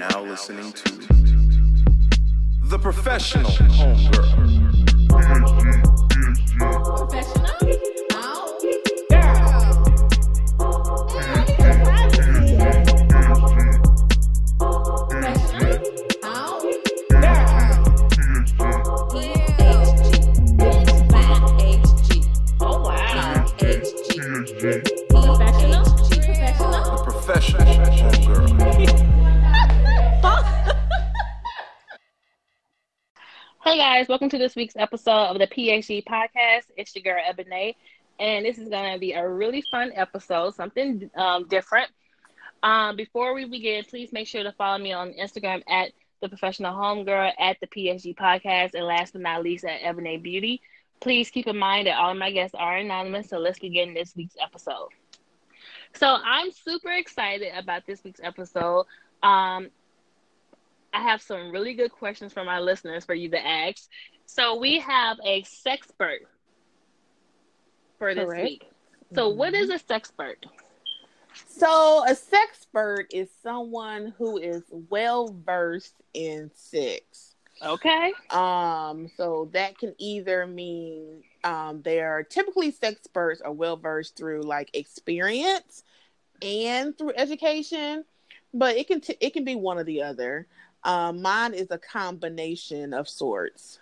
now listening to The Professional Homegirl. The guys, welcome to this week's episode of the PHG podcast. It's your girl Ebony, and this is going to be a really fun episode, something um, different. Um, before we begin, please make sure to follow me on Instagram at the professional homegirl at the PHG podcast, and last but not least at Ebone' Beauty. Please keep in mind that all of my guests are anonymous, so let's begin this week's episode. So I'm super excited about this week's episode. Um, I have some really good questions from our listeners for you to ask. So we have a sexpert for this Correct. week. So what is a sexpert? So a sexpert is someone who is well versed in sex. Okay. Um, so that can either mean um, they're typically sexperts are well versed through like experience and through education, but it can t- it can be one or the other. Um, mine is a combination of sorts.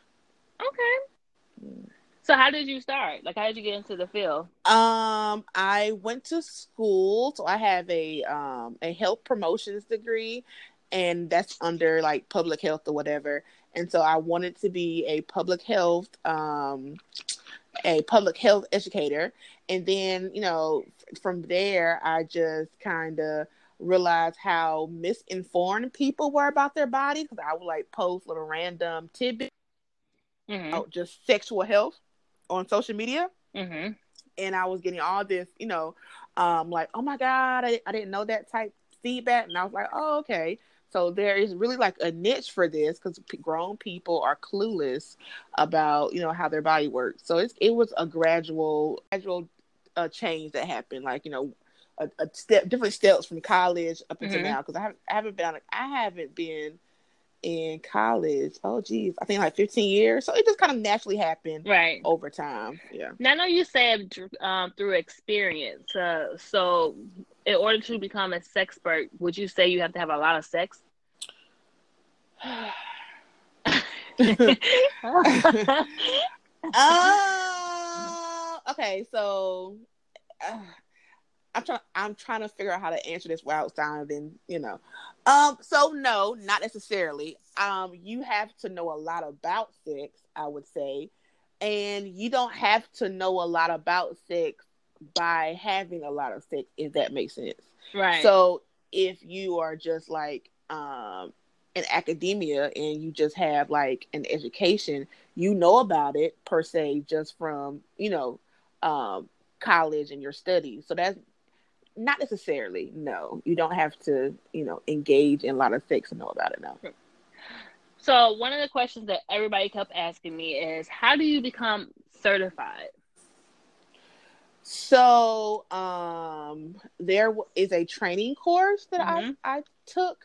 Okay. So how did you start? Like how did you get into the field? Um, I went to school, so I have a um a health promotions degree, and that's under like public health or whatever. And so I wanted to be a public health um a public health educator, and then you know from there I just kind of realized how misinformed people were about their body because I would like post little random tidbits Mm-hmm. about just sexual health on social media Mm-hmm. and I was getting all this, you know, um, like, oh my God, I, I didn't know that type feedback. And I was like, oh, okay. So there is really like a niche for this because p- grown people are clueless about, you know, how their body works. So it's, it was a gradual, gradual uh, change that happened. Like, you know, a, a step, different steps from college up until Mhm. now. Cause I haven't, I haven't been, I haven't been in college. Oh geez, I think like 15 years. So it just kind of naturally happened Right. over time. Yeah. Now I know you said um, through experience. Uh, so in order to become a sexpert, would you say you have to have a lot of sex? Uh, okay, so uh, I'm trying. I'm trying to figure out how to answer this without sounding, you know. Um. So no, not necessarily. Um. You have to know a lot about sex. I would say, and you don't have to know a lot about sex by having a lot of sex. If that makes sense. right. So if you are just like um in academia and you just have like an education, you know about it per se just from, you know, um college and your studies. So that's not necessarily. No, you don't have to, you know, engage in a lot of sex to know about it. No. So one of the questions that everybody kept asking me is, how do you become certified? So um, there is a training course that mm-hmm. I I took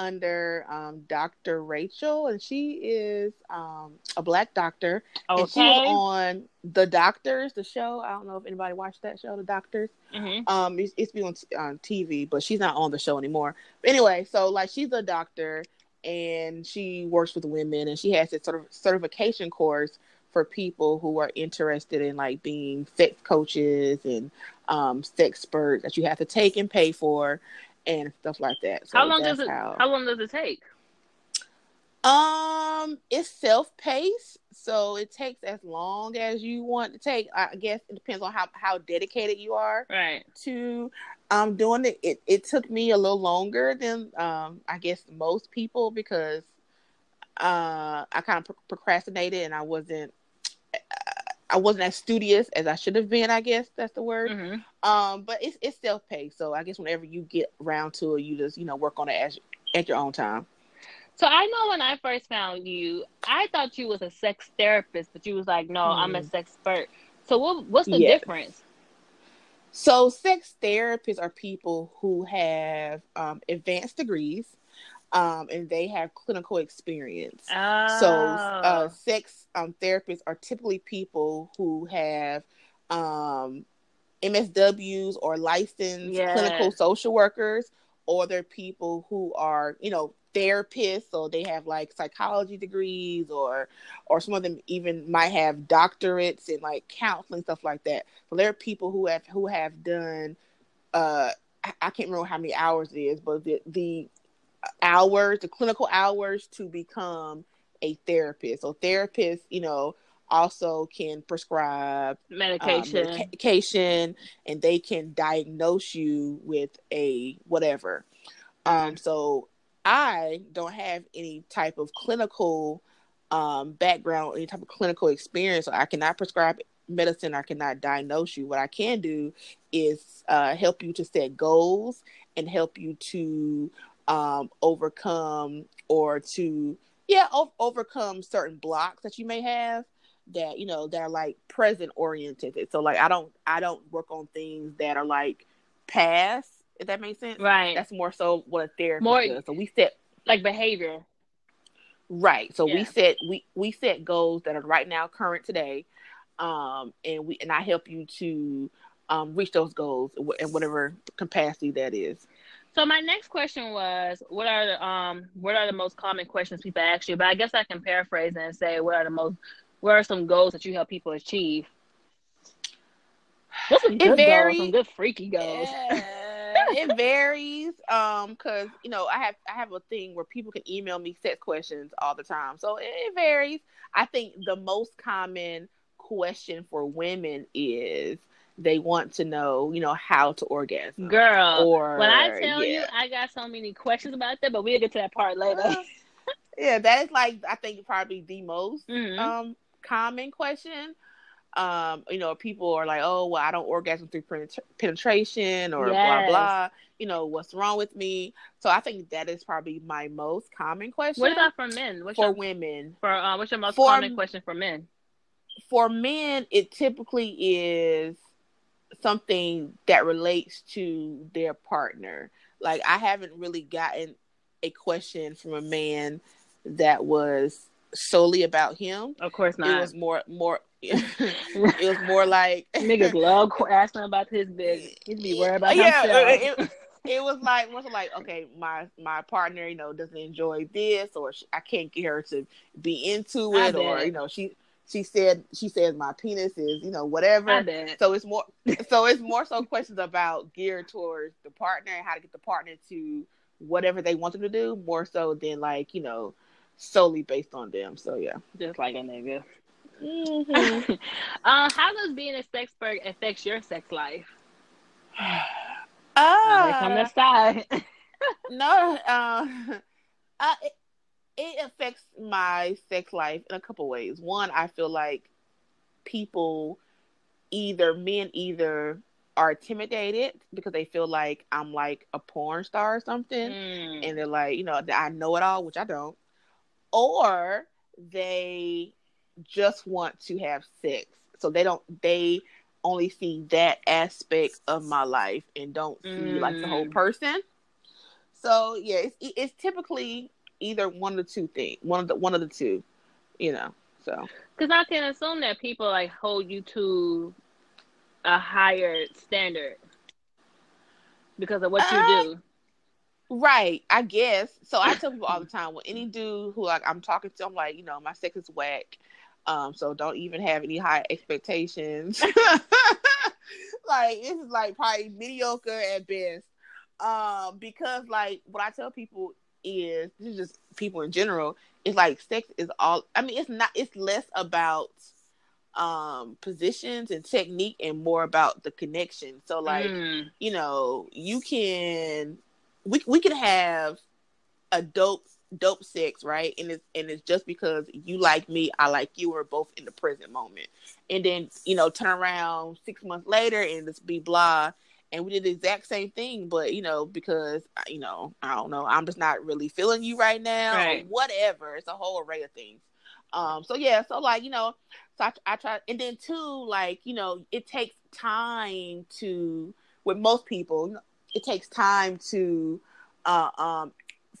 under um, Dr. Rachel, and she is um, a black doctor. Okay. And she was on The Doctors, the show. I don't know if anybody watched that show, The Doctors. Mm-hmm. Um, it's, it's been on, on TV, but she's not on the show anymore. But anyway, so like she's a doctor, and she works with women, and she has this sort of certification course for people who are interested in like being sex coaches and um, sex experts that you have to take and pay for and stuff like that. So how long does it? How... how long does it take? Um, it's self paced, so it takes as long as you want to take. I guess it depends on how how dedicated you are, right? To um doing it. It it took me a little longer than um I guess most people because uh I kind of pro- procrastinated and I wasn't I wasn't as studious as I should have been. I guess that's the word. Mm-hmm. Um, but it's it's self paced, so I guess whenever you get around to it, you just you know work on it as at your own time. So I know when I first found you, I thought you was a sex therapist, but you was like, no, mm-hmm. I'm a mm-hmm. sex expert. So what what's the yeah. difference? So sex therapists are people who have um, advanced degrees um, and they have clinical experience. Oh. So, uh, sex um, therapists are typically people who have um, MSWs or licensed yes. clinical social workers, or they're people who are, you know, therapists, so they have like psychology degrees, or or some of them even might have doctorates in like counseling stuff like that. So there are people who have who have done. Uh, I can't remember how many hours it is, but the the hours, the clinical hours to become a therapist. So therapists, you know, also can prescribe medication, um, medication, and they can diagnose you with a whatever. Um, so I don't have any type of clinical um, background, any type of clinical experience. So I cannot prescribe medicine. I cannot diagnose you. What I can do is uh, help you to set goals and help you to um, overcome or to yeah o- overcome certain blocks that you may have that you know that are like present oriented. So like i don't i don't work on things that are like past if that makes sense. Right. That's more so what a therapist more does. So we set like behavior. Right. So yeah. we set we we set goals that are right now current today um and we and i help you to um reach those goals in whatever capacity that is so my next question was, what are the um, what are the most common questions people ask you? But I guess I can paraphrase and say, what are the most, what are some goals that you help people achieve? What's some good varies. goals, some good freaky goals. Yeah, it varies, um, because you know I have I have a thing where people can email me sex questions all the time, so it, it varies. I think the most common question for women is they want to know, you know, how to orgasm. Girl, or when I tell yeah. you, I got so many questions about that, but we'll get to that part later. yeah, that is like I think probably the most mm-hmm. um common question. Um, you know, people are like, "Oh, well, I don't orgasm through penetration or yes. blah blah." You know, what's wrong with me? So I think that is probably my most common question. What about for men? What's for your, women? For uh, what's your most for, common question for men? For men, it typically is something that relates to their partner. Like I haven't really gotten a question from a man that was solely about him. Of course not. It was more more it was more like niggas love asking about his big. He'd be worried about yeah, himself. It, it was like was like okay, my my partner, you know, doesn't enjoy this, or she, I can't get her to be into it, or you know, she she said she says my penis is you know whatever. So it's more so it's more so questions about geared towards the partner and how to get the partner to whatever they want them to do more so than like you know solely based on them. So yeah. Just like a nigga. Mm-hmm. uh, how does being a sex expert affect your sex life? Uh, come the side. No uh, uh, it, it affects my sex life in a couple ways. One, I feel like people either men either are intimidated because they feel like I'm like a porn star or something, Mm. and they're like, you know, I know it all, which I don't, or they just want to have sex, so they don't they only see that aspect of my life and don't see like the whole Mm. person. So yeah, it's it's typically either one of the two things, one of the one of the two, you know. So Because I can assume that people like hold you to a higher standard because of what Uh, you do. right, I guess. So I tell people all the time, when any dude who like I'm talking to, I'm like, you know, my sex is whack. Um, so don't even have any high expectations. like it's like probably mediocre at best. Um, because like what I tell people is this is just people in general, it's like sex is all I mean, it's not it's less about um positions and technique and more about the connection. So like Mm. you know, you can we we can have a dope dope sex, right? And it's and it's just because you like me, I like you, we're both in the present moment. And then, you know, turn around six months later and just be blah. And we did the exact same thing, but you know, because you know, I don't know, I'm just not really feeling you right now, Right. whatever. It's a whole array of things. Um, so yeah, so like, you know, so I, I try, and then too like, you know, it takes time to, with most people, it takes time to, uh, um,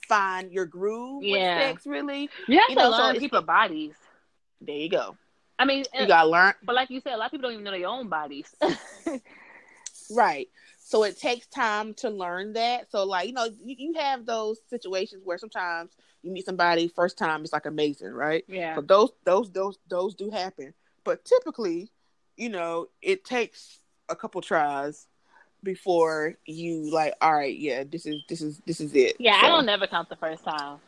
find your groove Yeah. with sex. Really, You have You to know, so learn people's bodies. there you go. I mean, You gotta learn, but like you said, a lot of people don't even know their own bodies. right? So it takes time to learn that. So like, you know, you, you have those situations where sometimes you meet somebody first time, it's like amazing, right? yeah. So those those those those do happen. But typically, you know, it takes a couple tries before you like, all right, yeah, this is this is this is it. Yeah, So, I don't never count the first time.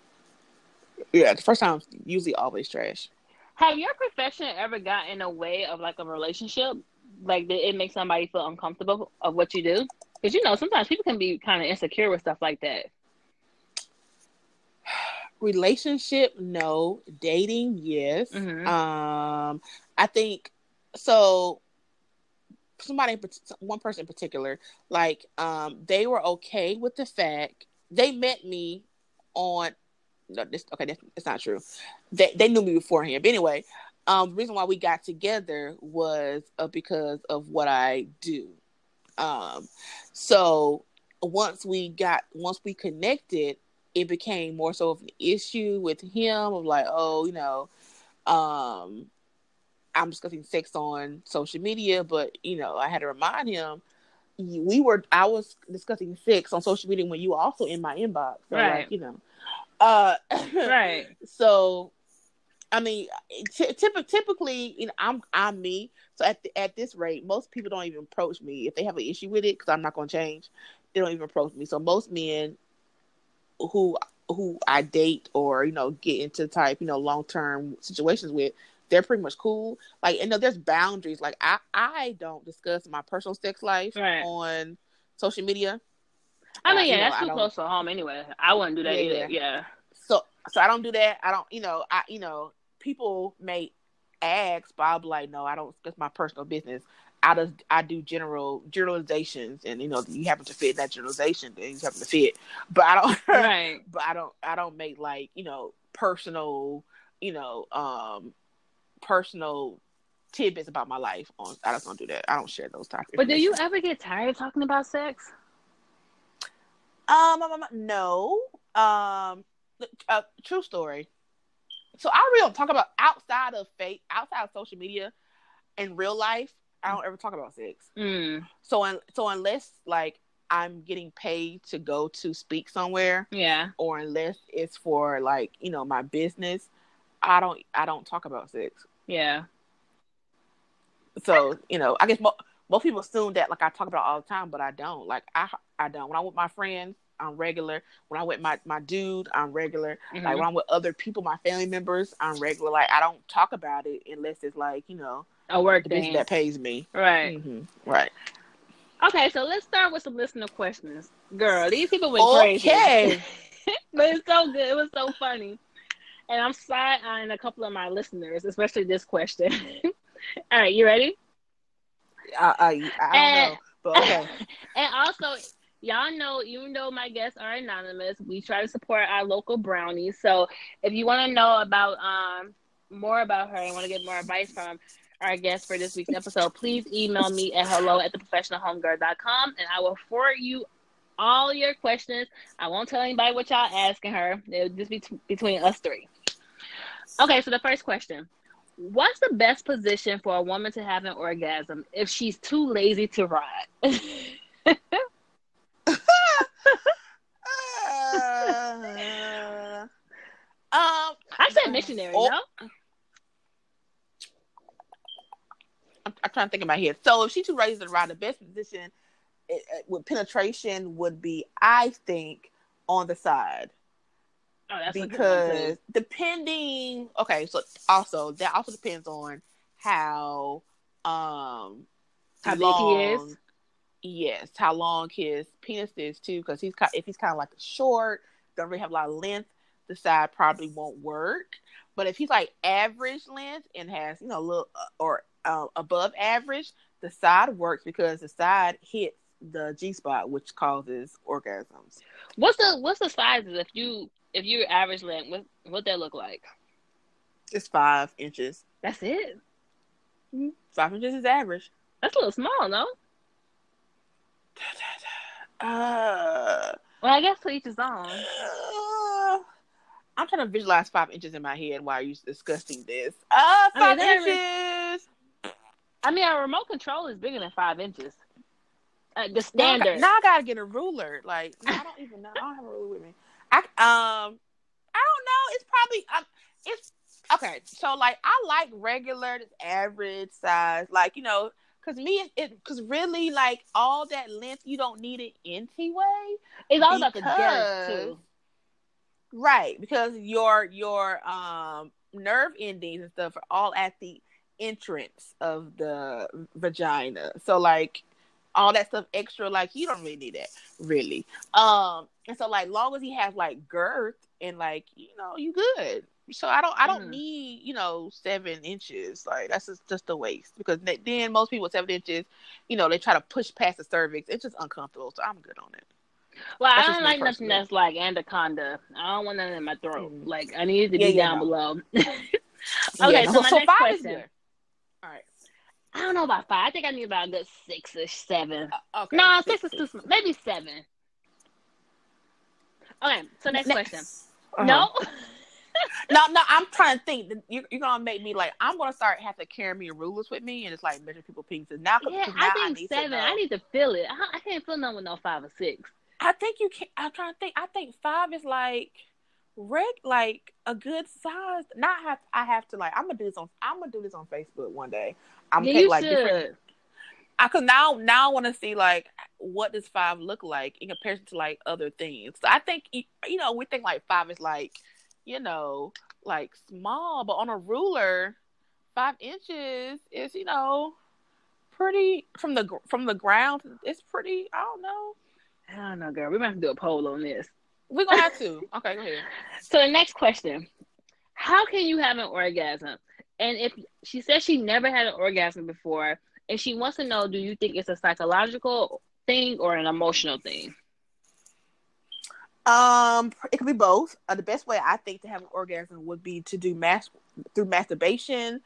Yeah, the first time's usually always trash. Have your profession ever got in the way of like a relationship? Like did it make somebody feel uncomfortable of what you do? Because you know sometimes people can be kind of insecure with stuff like that. Relationship, no. Dating, yes. Mhm. Um, I think so. Somebody, one person in particular, like, um, they were okay with the fact they met me on. No, this okay. That's, that's not true. They they knew me beforehand. But anyway, um, the reason why we got together was uh, because of what I do. Um, so once we got once we connected, it became more so of an issue with him of like, oh, you know, um, I'm discussing sex on social media, but you know, I had to remind him we were I was discussing sex on social media when you were also in my inbox. So Right. like, you know. Uh Right. so I mean, t- typ- typically, you know, I'm I'm me. So at the, at this rate, most people don't even approach me if they have an issue with it because I'm not going to change. They don't even approach me. So most men who who I date or you know get into type you know long term situations with, they're pretty much cool. Like, you know, there's boundaries. Like, I I don't discuss my personal sex life Right. on social media. I Uh, mean, you yeah, know, that's too close to home anyway. I wouldn't do that Yeah, either. Yeah. So so I don't do that. I don't you know I you know people may ask, but I'll be like, no, I don't. That's my personal business. I just I do general generalizations, and you know you happen to fit that generalization, then you happen to fit. But I don't. Right. but I don't I don't make like you know personal you know um personal tidbits about my life on I just don't do that. I don't share those of But do you ever get tired of talking about sex? um, um, um, no um uh, true story. So I really don't talk about outside of faith, outside of social media in real life. I don't ever talk about sex. Mm. So un- so unless like I'm getting paid to go to speak somewhere, Yeah. or unless it's for like you know my business i don't i don't talk about sex Yeah. so you know i guess mo- most people assume that like i talk about it all the time but i don't like i i don't when i'm with my friends i'm regular when i'm with my my dude i'm regular like Mhm. when i'm with other people my family members i'm regular like i don't talk about it unless it's like you know A work thing. that pays me Right. hmm right Okay, so let's start with some listener questions. Girl, these people went crazy. Okay. but it's so good. It was so funny. And I'm side eyeing a couple of my listeners, especially this question. All right, you ready? I, I, I don't And- know But okay. and also, y'all know, even though my guests are anonymous, we try to support our local brownies. So if you want to know about um more about her and want to get more advice from our guest for this week's episode, please email me at hello at the theprofessionalhomegirl.com and I will forward you all your questions. I won't tell anybody what y'all asking her. It'll just be t- between us three. Okay, so the first question. What's the best position for a woman to have an orgasm if she's too lazy to ride? uh, um, I said missionary, oh, no? I'm, I'm, trying to think in my head. So if she too lazy to ride, the best position it, it, with penetration would be, I think, on the side. Oh, because depending, okay, so also that also depends on how um how long, big he is. Yes, how long his penis is too, because he's if he's kind of like short, don't really have a lot of length, the side probably won't work. But if he's like average length and has you know a little uh, or uh, above average, the side works because the side hits the G spot, which causes orgasms. What's the what's the sizes if you if you're average length? What what that look like? It's five inches. That's it. Mm-hmm. Five inches is average. That's a little small, no? Uh, well, I guess to each his own. Uh, I'm trying to visualize five inches in my head while you're discussing this. Uh, five I mean, inches. I mean, a remote control is bigger than five inches. Uh, the standard. Now, now, I gotta get a ruler. Like I don't even know. I don't have a ruler with me. I um, I don't know. It's probably um, it's okay. So like, I like regular, average size. Like you know, because me, it because really like all that length, you don't need it anyway. It's all about the girth too. Right, because your your um nerve endings and stuff are all at the entrance of the vagina. So like all that stuff extra, like you don't really need that, really. Um, and so like long as he has like girth and like you know you good. So I don't I don't mm. need you know seven inches like that's just, just a waste because then most people with seven inches, you know they try to push past the cervix. It's just uncomfortable. So I'm good on it. Well, that's I don't like nothing that's like anaconda. I don't want nothing in my throat. Mm. Like I need it to be yeah, down no. below. okay, yeah, so, so, my next question. All right. I don't know about five. I think I need about a good six or seven. Uh, okay. No, six, six is too small. Maybe seven. Okay, so next, next. question. Uh-huh. No. No, no, I'm trying to think. You're, you're, gonna make me like I'm gonna start have to carry me rulers with me and it's like measure people penises now. Yeah, now I think I seven. I need to feel it. I, I can't feel nothing with no five or six. I think you can. I'm trying to think. I think five is like reg like a good size. Not have I have to like I'm gonna do this on I'm gonna do this on Facebook one day. I'm yeah, like should. different. I could now now I want to see like what does five look like in comparison to like other things. So I think you know we think like five is like you know like small, but on a ruler, five inches is you know pretty from the from the ground. It's pretty. I don't know. I don't know, girl. We might have to do a poll on this. We're gonna have to. okay, go ahead. So the next question: How can you have an orgasm? And if she says she never had an orgasm before, and she wants to know, do you think it's a psychological thing or an emotional thing? Um, it could be both. Uh, the best way I think to have an orgasm would be to do mass through masturbation.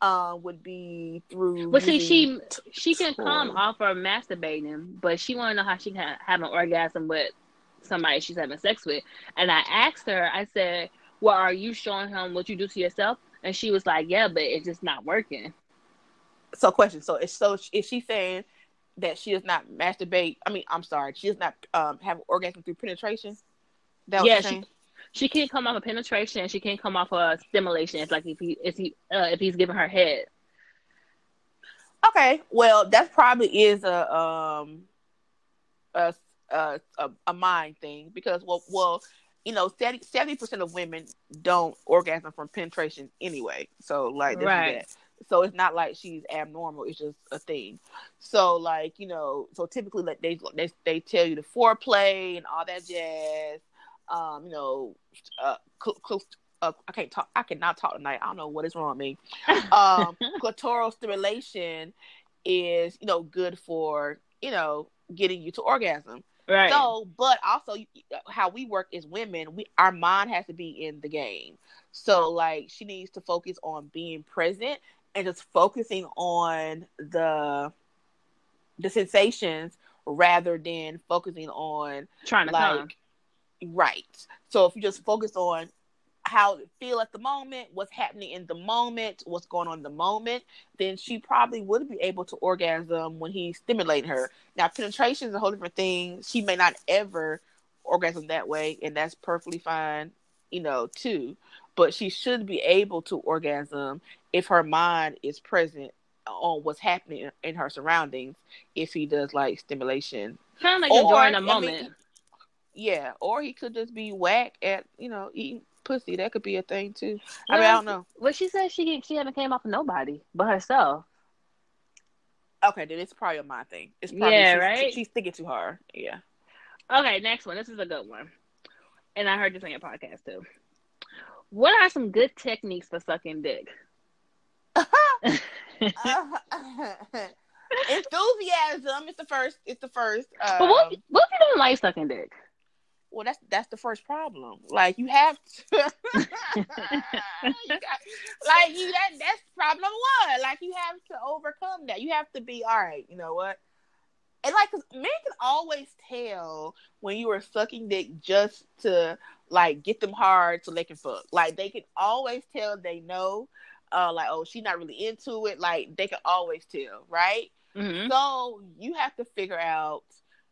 Uh, would be through. But see, she she can come off of masturbating, but she want to know how she can have an orgasm with somebody she's having sex with. And I asked her, I said, "Well, are you showing him what you do to yourself?" And she was like, "Yeah, but it's just not working." So, question. So, it's so is she saying that she does not masturbate? I mean, I'm sorry, she does not um, have orgasm through penetration. That yeah, she, she can't come off of penetration. She can't come off of stimulation. It's like if he if he uh, if he's giving her head. Okay, well, that probably is a um a a, a, a mind thing because well well you know 70 percent of women don't orgasm from penetration anyway. So like right. So it's not like she's abnormal. It's just a thing. So like you know, so typically like they they they tell you the foreplay and all that jazz um, you know, uh, close. Uh, I can't talk. I cannot talk tonight. I don't know what is wrong with me. Um, clitoral stimulation is, you know, good for you know, getting you to orgasm. Right. So, but also how we work as women, we our mind has to be in the game. So, like, she needs to focus on being present and just focusing on the the sensations rather than focusing on trying to like come. right. So if you just focus on how it feel at the moment, what's happening in the moment, what's going on in the moment, then she probably would be able to orgasm when he's stimulating her. Now penetration is a whole different thing. She may not ever orgasm that way, and that's perfectly fine, you know, too. But she should be able to orgasm if her mind is present on what's happening in her surroundings if he does like stimulation. Kind of like Or, enjoying I a mean, moment. Yeah, or he could just be whack at, you know, eating pussy. That could be a thing too. I mean, I don't know. Well, she said she she haven't came off of nobody but herself. Okay, then it's probably a my thing. It's probably Yeah, she's, right? She's thinking too hard. Yeah. Okay, next one. This is a good one, and I heard this on your podcast too. What are some good techniques for sucking dick? Enthusiasm is the first. It's the first. Um, But what, if- what if you don't like sucking dick? well, that's that's the first problem. Like you have to. you got, like you that that's problem one. Like you have to overcome that. You have to be all right. You know what? And like, 'cause men can always tell when you are sucking dick just to like get them hard so they can fuck. Like they can always tell they know. Uh, like oh, she's not really into it. Like they can always tell, right? Mm-hmm. So you have to figure out,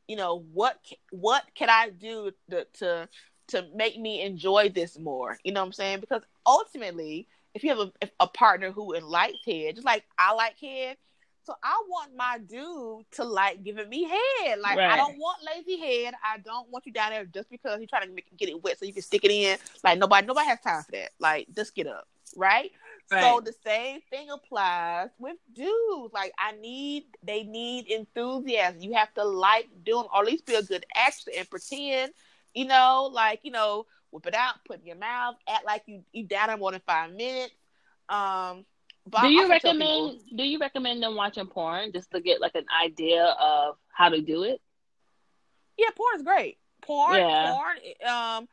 you know, what what can I do to to to make me enjoy this more? You know what I'm saying? Because ultimately, if you have a if a partner who likes head, just like I like head, so I want my dude to like giving me head. Like I don't want lazy head. I don't want you down there just because you're trying to make, get it wet so you can stick it in. Like nobody nobody has time for that. Like just get up, right? So the same thing applies with dudes. Like I need, they need enthusiasm. You have to like doing, or at least be a good actor and pretend. You know, like you know, whip it out, put it in your mouth, act like you you down in more than five minutes. Um, but Do you also recommend? people- Do you recommend them watching porn just to get like an idea of how to do it? Yeah, porn is great. Porn, Yeah. porn, um, p-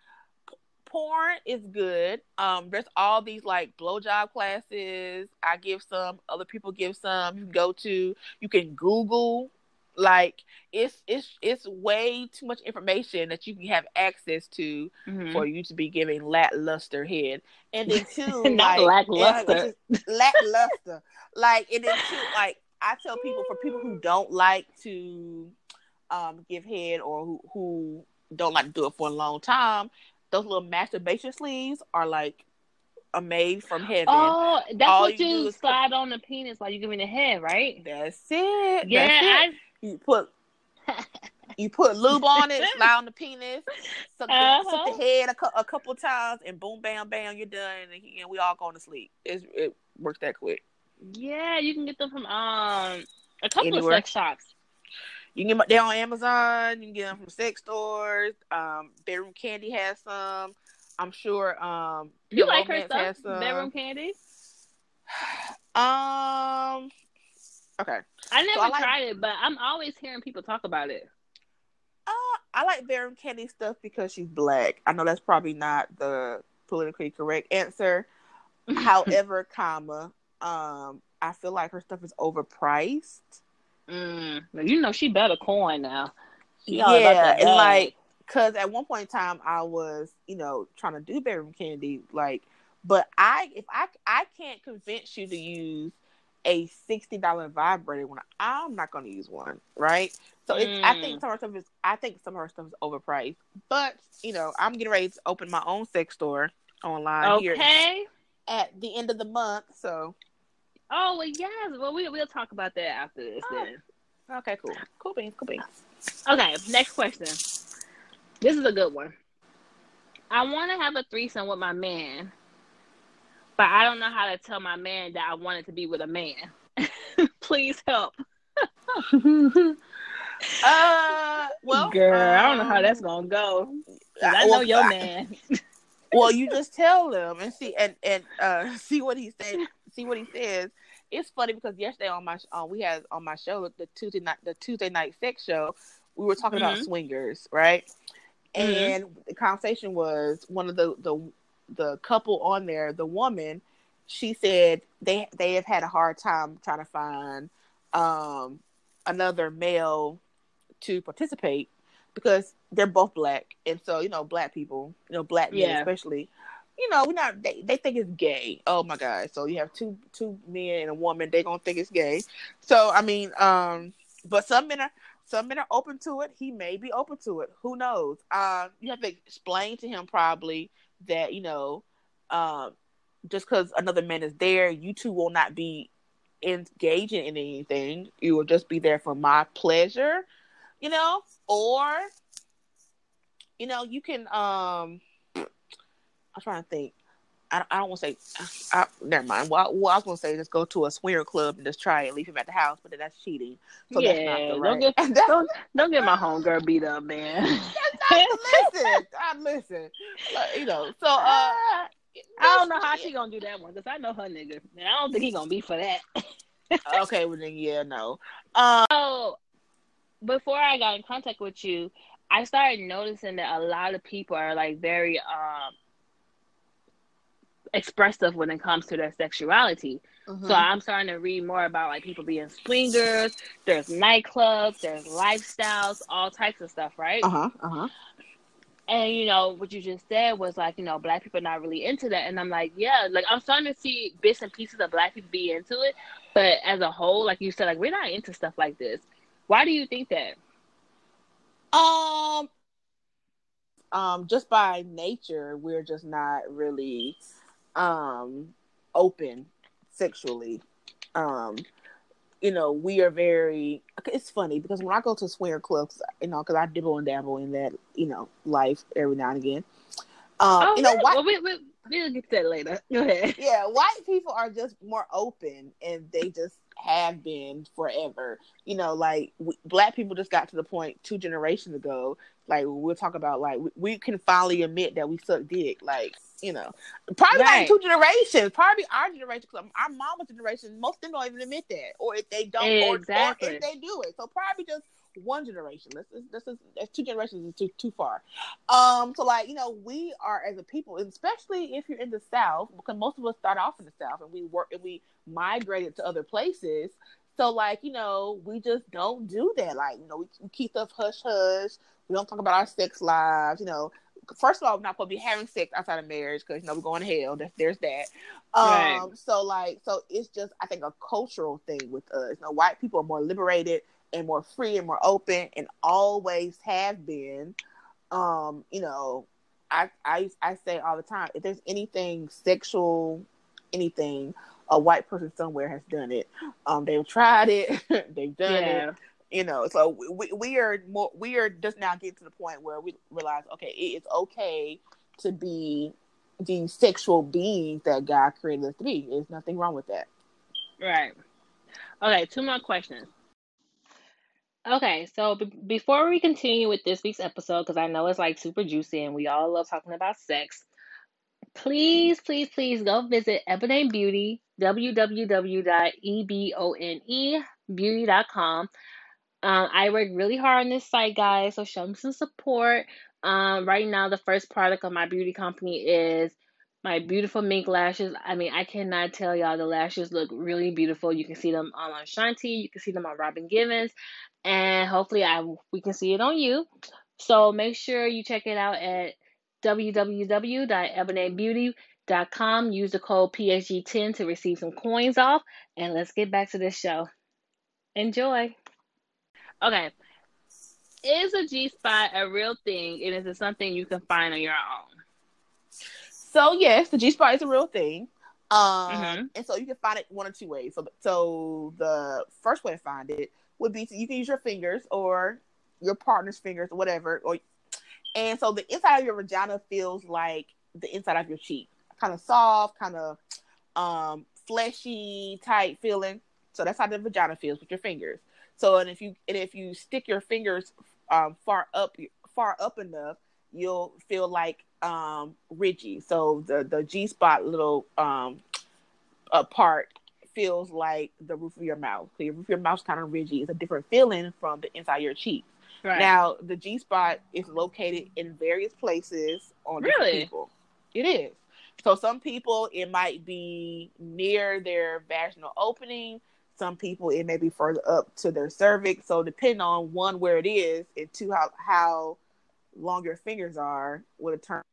porn is good. Um, there's all these like blowjob classes. I give some, other people give some. You can go to, you can Google. Like it's it's it's way too much information that you can have access to Mhm. for you to be giving lackluster head. And then two, Not like lackluster. yeah, it's just lackluster. like and then two, like I tell people for people who don't like to um give head or who who don't like to do it for a long time, those little masturbation sleeves are like a made from heaven. Oh, that's All what you you, is put- slide on the penis while you give me the head, right? That's it. Yeah, That's it. you put you put lube on it, slide on the penis, suck the, suck Uh-huh. the head a, cou- a couple times, and boom, bam, bam, you're done, and, and we all going to sleep. It's, it works that quick. yeah, you can get them from um a couple Anywhere. of sex shops. You can get them they're on Amazon. You can get them from sex stores. Um, Bedroom Kandi has some. I'm sure. Um, You like her stuff? has some. Bedroom Kandi? Um. Okay. I never I like- tried it, but I'm always hearing people talk about it. Uh, I like Bedroom Kandi stuff because she's black. I know that's probably not the politically correct answer. However, comma, um, I feel like her stuff is overpriced. Mm. You know, she better coin now. She yeah, and like, cause at one point in time I was, you know, trying to do bedroom Kandi, like, but I, if I, I can't convince you to use a sixty dollar vibrator when I'm not going to use one, right? So it's, I Mm. think some of her stuff is, I think some of her stuff is overpriced, but you know, I'm getting ready to open my own sex store online here at the end of the month, so Oh well, yes. Well, we we'll talk about that after this. Oh. Then. okay, cool, cool beans, cool beans. Okay. Next question. This is a good one. I want to have a threesome with my man, but I don't know how to tell my man that I wanted to be with a man. Please help, Uh, well, girl. I don't know how um, that's gonna go. I know well, your man. well you just tell them and see and and uh see what he said see what he says it's funny because yesterday on my um, we had on my show the Tuesday night the Tuesday night sex show we were talking mm-hmm. about swingers right mm-hmm. and the conversation was one of the the the couple on there the woman she said they they have had a hard time trying to find um another male to participate because they're both black and so you know black people you know black men yeah. especially you know, we're not. They, they think it's gay. Oh my god! So you have two two men and a woman. They gonna think it's gay. So I mean, um, but some men are some men are open to it. He may be open to it. Who knows? Uh, you have to explain to him probably that you know, um, just because another man is there, you two will not be engaging in anything. You will just be there for my pleasure, you know, or you know, you can um I'm trying to think. I, I don't want to say. I, I, never mind. Well, well, I was going to say just go to a swinger club and just try and leave him at the house, but then that's cheating. So yeah, that's not the right. Don't get, don't, don't get my homegirl beat up, man. listen, I listen. you know, so uh, I don't know how she gonna do that one because I know her nigga, and I don't think he gonna be for that. okay, well then yeah, no. Um, so before I got in contact with you, I started noticing that a lot of people are like very um expressive when it comes to their sexuality. Mm-hmm. So I'm starting to read more about like people being swingers. There's nightclubs. There's lifestyles. All types of stuff, right? Uh huh. Uh huh. And you know what you just said was like you know black people not really into that, and I'm like yeah, like I'm starting to see bits and pieces of black people be into it, but as a whole, like you said, like we're not into stuff like this. Why do you think that? Um, um, just by nature, we're just not really um open sexually. Um you know we are very it's funny because when i go to swinger clubs you know because i dibble and dabble in that you know life every now and again. Um oh, you know white, well, we, we, we'll get to that later. Go ahead. Yeah white people are just more open and they just have been forever. You know like we, black people just got to the point two generations ago like we'll talk about like we, we can finally admit that we suck dick. Like you know, probably right. like two generations, probably our generation, because our mama's generation, most of them don't even admit that, or if they don't, exactly. or, or if they do it, so probably just one generation. This is this is two generations is too too far. Um, so like you know, we are as a people, especially if you're in the South, because most of us start off in the South and we work and we migrated to other places. So like you know, we just don't do that. Like you know, we, we keep stuff hush hush. We don't talk about our sex lives. You know, first of all, we're not going to be having sex outside of marriage because you know we're going to hell. There's that. Um, right. so like, so it's just I think a cultural thing with us. You know, white people are more liberated and more free and more open, and always have been. Um, you know, I I I say all the time, if there's anything sexual, anything, a white person somewhere has done it. Um, they've tried it, they've done yeah. it you know so we, we are more we are just now getting to the point where we realize okay it's okay to be the sexual beings that god created us to be. There's nothing wrong with that. Right. Okay two more questions. Okay so b- before we continue with this week's episode because i know it's like super juicy and we all love talking about sex please please please go visit Ebone' beauty www.ebone um, I work really hard on this site, guys, so show me some support. Um, right now, the first product of my beauty company is my beautiful mink lashes. I mean, I cannot tell y'all the lashes look really beautiful. You can see them on Shanti, you can see them on Robin Givens, and hopefully, I we can see it on you. So make sure you check it out at www.ebonebeauty.com. Use the code PHG10 to receive some coins off, and let's get back to this show. Enjoy. Okay. Is a G spot a real thing and is it something you can find on your own? So yes, the G spot is a real thing. Um mm-hmm. and so you can find it one or two ways. So so the first way to find it would be to, you can use your fingers or your partner's fingers or whatever or and so the inside of your vagina feels like the inside of your cheek. Kind of soft, kind of um fleshy type feeling. So that's how the vagina feels with your fingers. So and if you and if you stick your fingers um, far up far up enough, you'll feel like um, ridgy. So the the G spot little um, a part feels like the roof of your mouth. So your roof of your mouth's kind of ridgy. It's a different feeling from the inside of your cheek. Right. Now, the G spot is located in various places on Really? people. It is. So some people it might be near their vaginal opening. Some people it may be further up to their cervix. So depending on one where it is, and two how how long your fingers are will determine.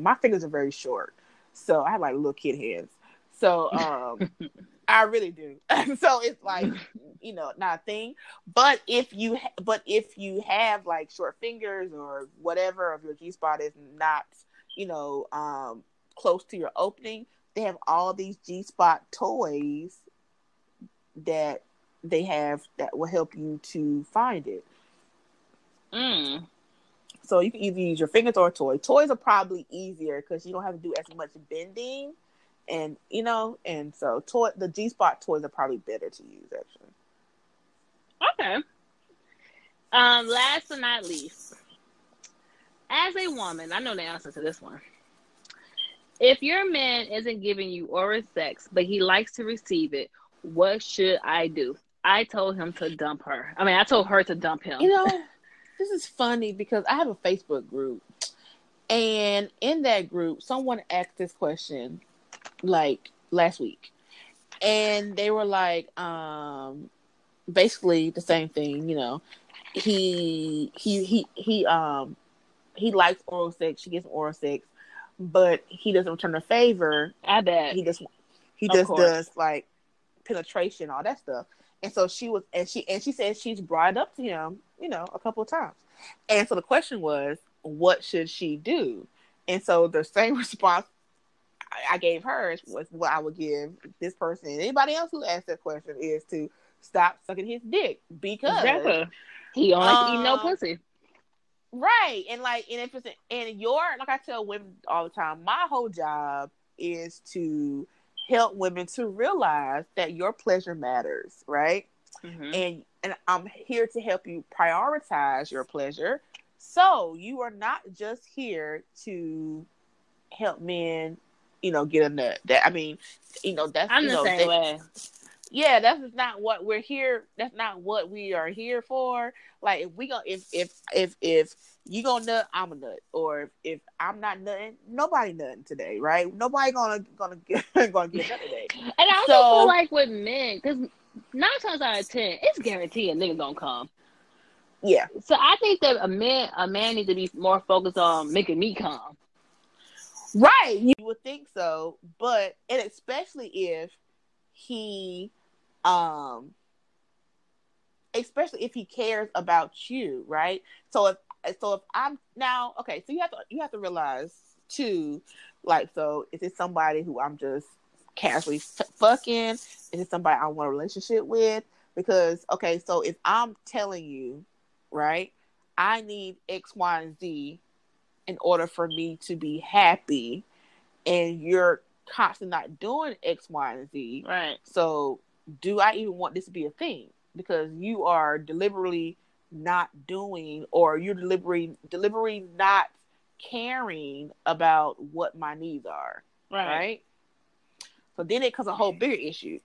My fingers are very short, so I have like little kid hands. So um, I really do. so it's like you know not a thing. But if you ha- but if you have like short fingers or whatever of your G spot is not you know um, close to your opening, they have all these G spot toys that they have that will help you to find it. Mm. So you can either use your fingers or a toy. Toys are probably easier because you don't have to do as much bending, and you know, and so toy the G spot toys are probably better to use actually. Okay. Um, last but not least, as a woman, I know the answer to this one. If your man isn't giving you oral sex, but he likes to receive it, what should I do? I told him to dump her. I mean, I told her to dump him. You know, this is funny because I have a Facebook group, and in that group, someone asked this question like last week, and they were like, um, basically the same thing. You know, he he he he um he likes oral sex. She gets oral sex, but he doesn't return the favor. I bet. He just he Of just course. does like penetration, all that stuff. And so she was, and she and she said she's brought up to him, you know, a couple of times. And so the question was, what should she do? And so the same response I, I gave her was what I would give this person and anybody else who asked that question is to stop sucking his dick because. He only to eat no Um, pussy. Right. And like and if it's and your like I tell women all the time, my whole job is to help women to realize that your pleasure matters, right? Mhm. And and I'm here to help you prioritize your pleasure. So you are not just here to help men, you know, get a nut. That I mean, you know, that's I'm the know, same that- way. Yeah, that's just not what we're here. That's not what we are here for. Like if we go, if if if if you gonna nut, I'm a nut, or if I'm not nutting, nobody nutting today, right? Nobody gonna gonna get gonna get nut today. And I also So- feel like with men, because nine times out of ten, it's guaranteed a nigga gonna come. Yeah, So I think that a man, a man needs to be more focused on making me come. right. You would think so, but and especially if he, um, especially if he cares about you, right? So if so if I'm now okay, so you have to you have to realize too, like so is it somebody who I'm just casually fucking? Is it somebody I want a relationship with? Because okay, so if I'm telling you, right, I need X, Y, and Z in order for me to be happy, and you're constantly not doing X, Y, and Z, Right. so, do I even want this to be a thing? Because you are deliberately not doing, or you're deliberately deliberately not caring about what my needs are, Right. right? So then it becomes a whole bigger issue.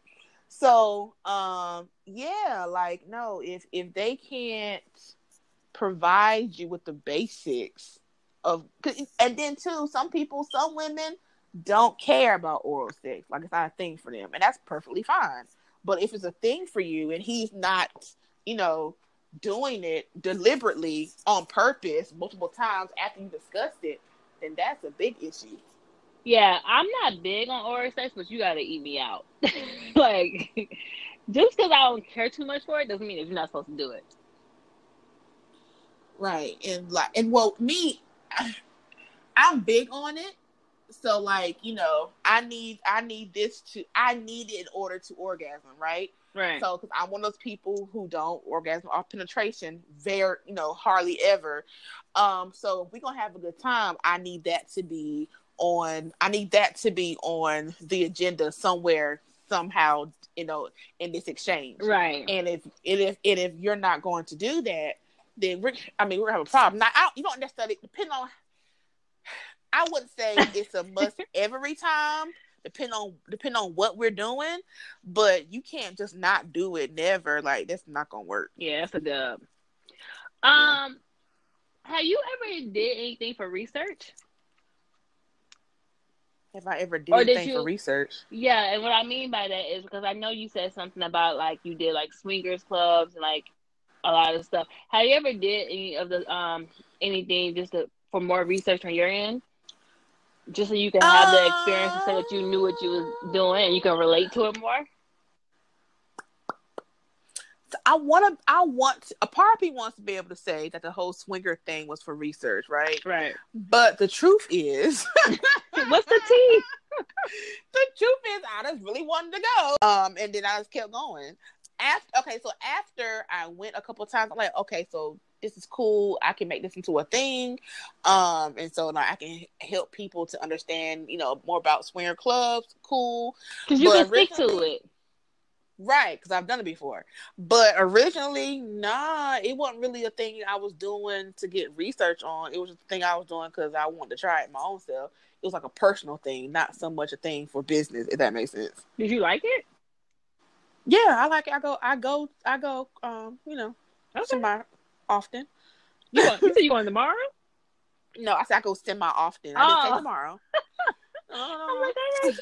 So, um, yeah, like no, if if they can't provide you with the basics of, 'cause- and then too, some people, some women don't care about oral sex. Like it's not a thing for them, and that's perfectly fine. But if it's a thing for you, and he's not, you know, doing it deliberately on purpose multiple times after you discussed it, then that's a big issue. Yeah, I'm not big on oral sex, but you gotta eat me out. like, just because I don't care too much for it doesn't mean that you're not supposed to do it. Right. And like and well me I'm big on it. So like, you know, I need I need this to I need it in order to orgasm, right? Right. So cuz I'm one of those people who don't orgasm off penetration very, you know, hardly ever. Um so if we're to have a good time, I need that to be on I need that to be on the agenda somewhere somehow, you know, in this exchange. right. And if and if and if you're not going to do that, then we're I mean we're gonna have a problem. Now I, you don't necessarily depend on. I wouldn't say it's a must every time depend on depend on what we're doing, but you can't just not do it. Never like that's not gonna work. Yeah, that's a dub. Um, yeah. have you ever did anything for research? Have I ever did or anything did you, for research? Yeah, and what I mean by that is because I know you said something about like you did like swingers clubs and like a lot of stuff. Have you ever did any of the um anything just to, for more research on your end? Just so you can have uh, the experience and say that you knew what you was doing and you can relate to it more. I want to. I want a part of me wants to be able to say that the whole swinger thing was for research, right? Right. But the truth is, what's the tea? the truth is, I just really wanted to go. Um, and then I just kept going after okay, so after I went a couple times, I'm like, okay, so this is cool. I can make this into a thing, um, and so now I can help people to understand, you know, more about swinger clubs. Cool, because you but can stick to it, right? Because I've done it before. But originally, nah, it wasn't really a thing I was doing to get research on. It was a thing I was doing because I wanted to try it my own self. It was like a personal thing, not so much a thing for business. If that makes sense. Did you like it? Yeah, I like it. I go, I go, I go. Um, you know, okay. semi often. You, want, you said you going tomorrow? No, I said I go semi often. I didn't say oh. tomorrow. oh my god.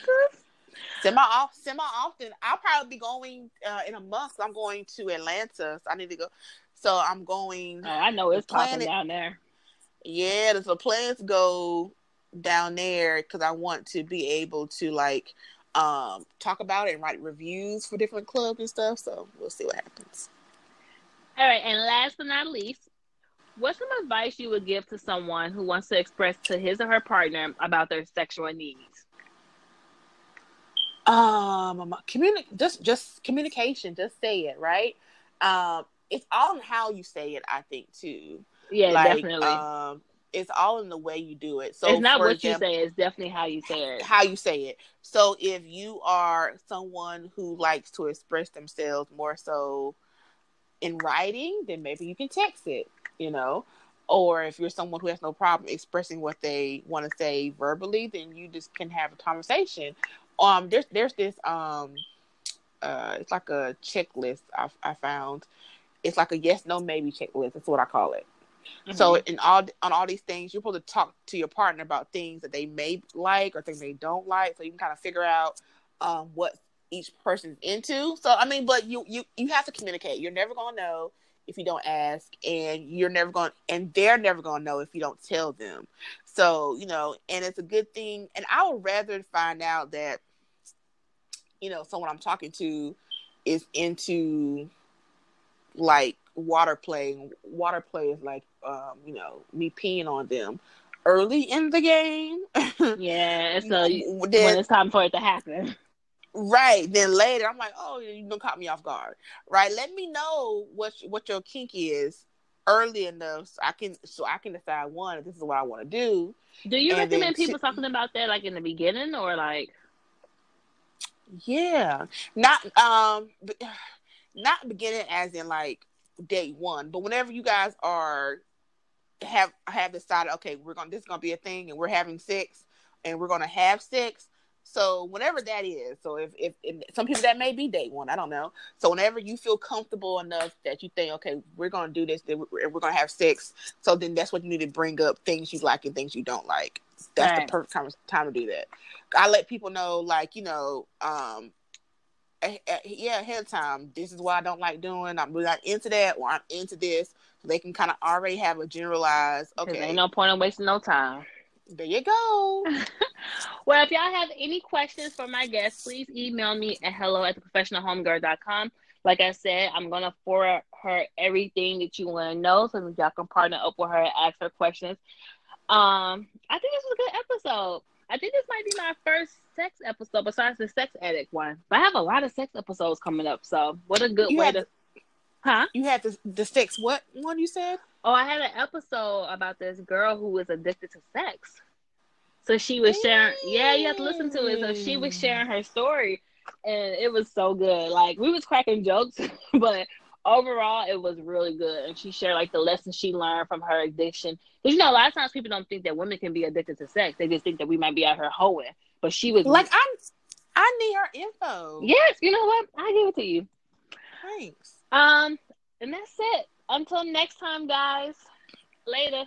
Semi off, semi often. I'll probably be going uh, in a month. I'm going to Atlanta, so I need to go. So I'm going. Oh, I know it's popping down there. Yeah, there's a plan to go down there because I want to be able to like um, talk about it and write reviews for different clubs and stuff. So we'll see what happens. All right, and last but not least, what's some advice you would give to someone who wants to express to his or her partner about their sexual needs? Um, communi- just just communication. Just say it, right? Um, it's all in how you say it. I think too. Yeah, like, definitely. Um, it's all in the way you do it. So it's not what example, you say; it's definitely how you say it. How you say it. So if you are someone who likes to express themselves more so in writing, then maybe you can text it. You know, or if you're someone who has no problem expressing what they want to say verbally, then you just can have a conversation. Um, there's there's this um, uh, it's like a checklist I, I found. It's like a yes, no, maybe checklist. That's what I call it. Mm-hmm. So in all on all these things, you're supposed to talk to your partner about things that they may like or things they don't like, so you can kind of figure out um, what each person's into. So I mean, but you you you have to communicate. You're never gonna know if you don't ask, and you're never gonna and they're never gonna know if you don't tell them. So you know, and it's a good thing. And I would rather find out that you know someone I'm talking to is into like water play. Water play is like, um, you know, me peeing on them early in the game. yeah, so then, when it's time for it to happen. Right. Then later, I'm like, oh, you don't caught me off guard. Right. Let me know what what your kink is early enough so I can so I can decide one if this is what I want to do. Do you recommend people talking about that like in the beginning or like? Yeah, not um, not beginning as in like day one. But whenever you guys are have have decided, okay, we're gonna this is gonna be a thing, and we're having sex, and we're gonna have sex. So whenever that is, so if, if, if some people that may be day one, I don't know. So whenever you feel comfortable enough that you think, okay, we're gonna do this, then we're, we're gonna have sex. So then that's what you need to bring up things you like and things you don't like. That's right. the perfect time, time to do that. I let people know, like you know, um, yeah, ahead of time. This is what I don't like doing. I'm not into that, or I'm into this. They can kind of already have a generalized. Okay, ain't no point in wasting no time. There you go. well, if y'all have any questions for my guests, please email me at hello at theprofessionalhomegirl.com. Like I said, I'm gonna forward her everything that you want to know, so that y'all can partner up with her and ask her questions. Um, I think this was a good episode. I think this might be my first sex episode besides the sex addict one. But I have a lot of sex episodes coming up, so what a good you way to. Huh? You had to, the sex what one you said? Oh, I had an episode about this girl who was addicted to sex. So she was sharing. Yeah, you have to listen to it. So she was mm. sharing her story, and it was so good. Like we was cracking jokes, but overall it was really good and she shared like the lessons she learned from her addiction because you know a lot of times people don't think that women can be addicted to sex they just think that we might be out here hoeing but she was like i'm I need her info. Yes, you know what? I give it to you. Thanks. Um, and that's it. Until next time, guys. Later.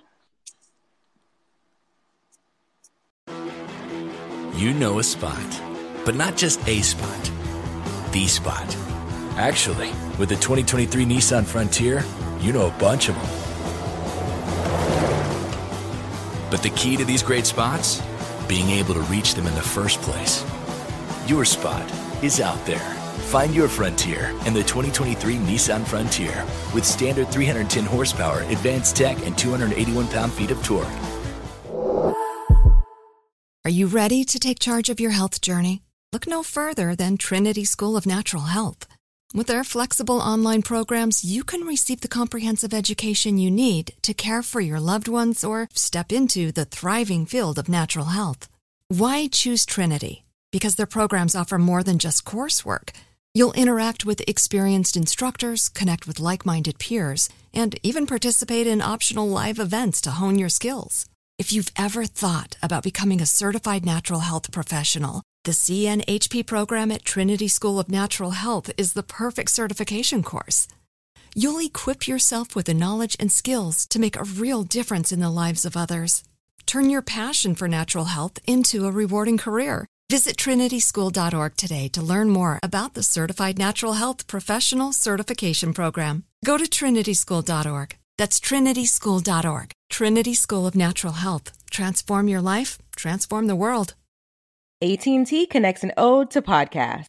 You know a spot, but not just a spot, the spot. Actually, with the 2023 Nissan Frontier, you know a bunch of them. But the key to these great spots? Being able to reach them in the first place. Your spot is out there. Find your frontier in the 2023 Nissan Frontier with standard 310 horsepower, advanced tech, and 281 pound feet of torque. Are you ready to take charge of your health journey? Look no further than Trinity School of Natural Health. With their flexible online programs, you can receive the comprehensive education you need to care for your loved ones or step into the thriving field of natural health. Why choose Trinity? Because their programs offer more than just coursework. You'll interact with experienced instructors, connect with like minded peers, and even participate in optional live events to hone your skills. If you've ever thought about becoming a certified natural health professional, the CNHP program at Trinity School of Natural Health is the perfect certification course. You'll equip yourself with the knowledge and skills to make a real difference in the lives of others. Turn your passion for natural health into a rewarding career. Visit trinityschool.org today to learn more about the Certified Natural Health Professional Certification Program. Go to trinityschool.org. That's trinityschool.org. Trinity School of Natural Health. Transform your life, transform the world. AT&T connects an ode to podcast.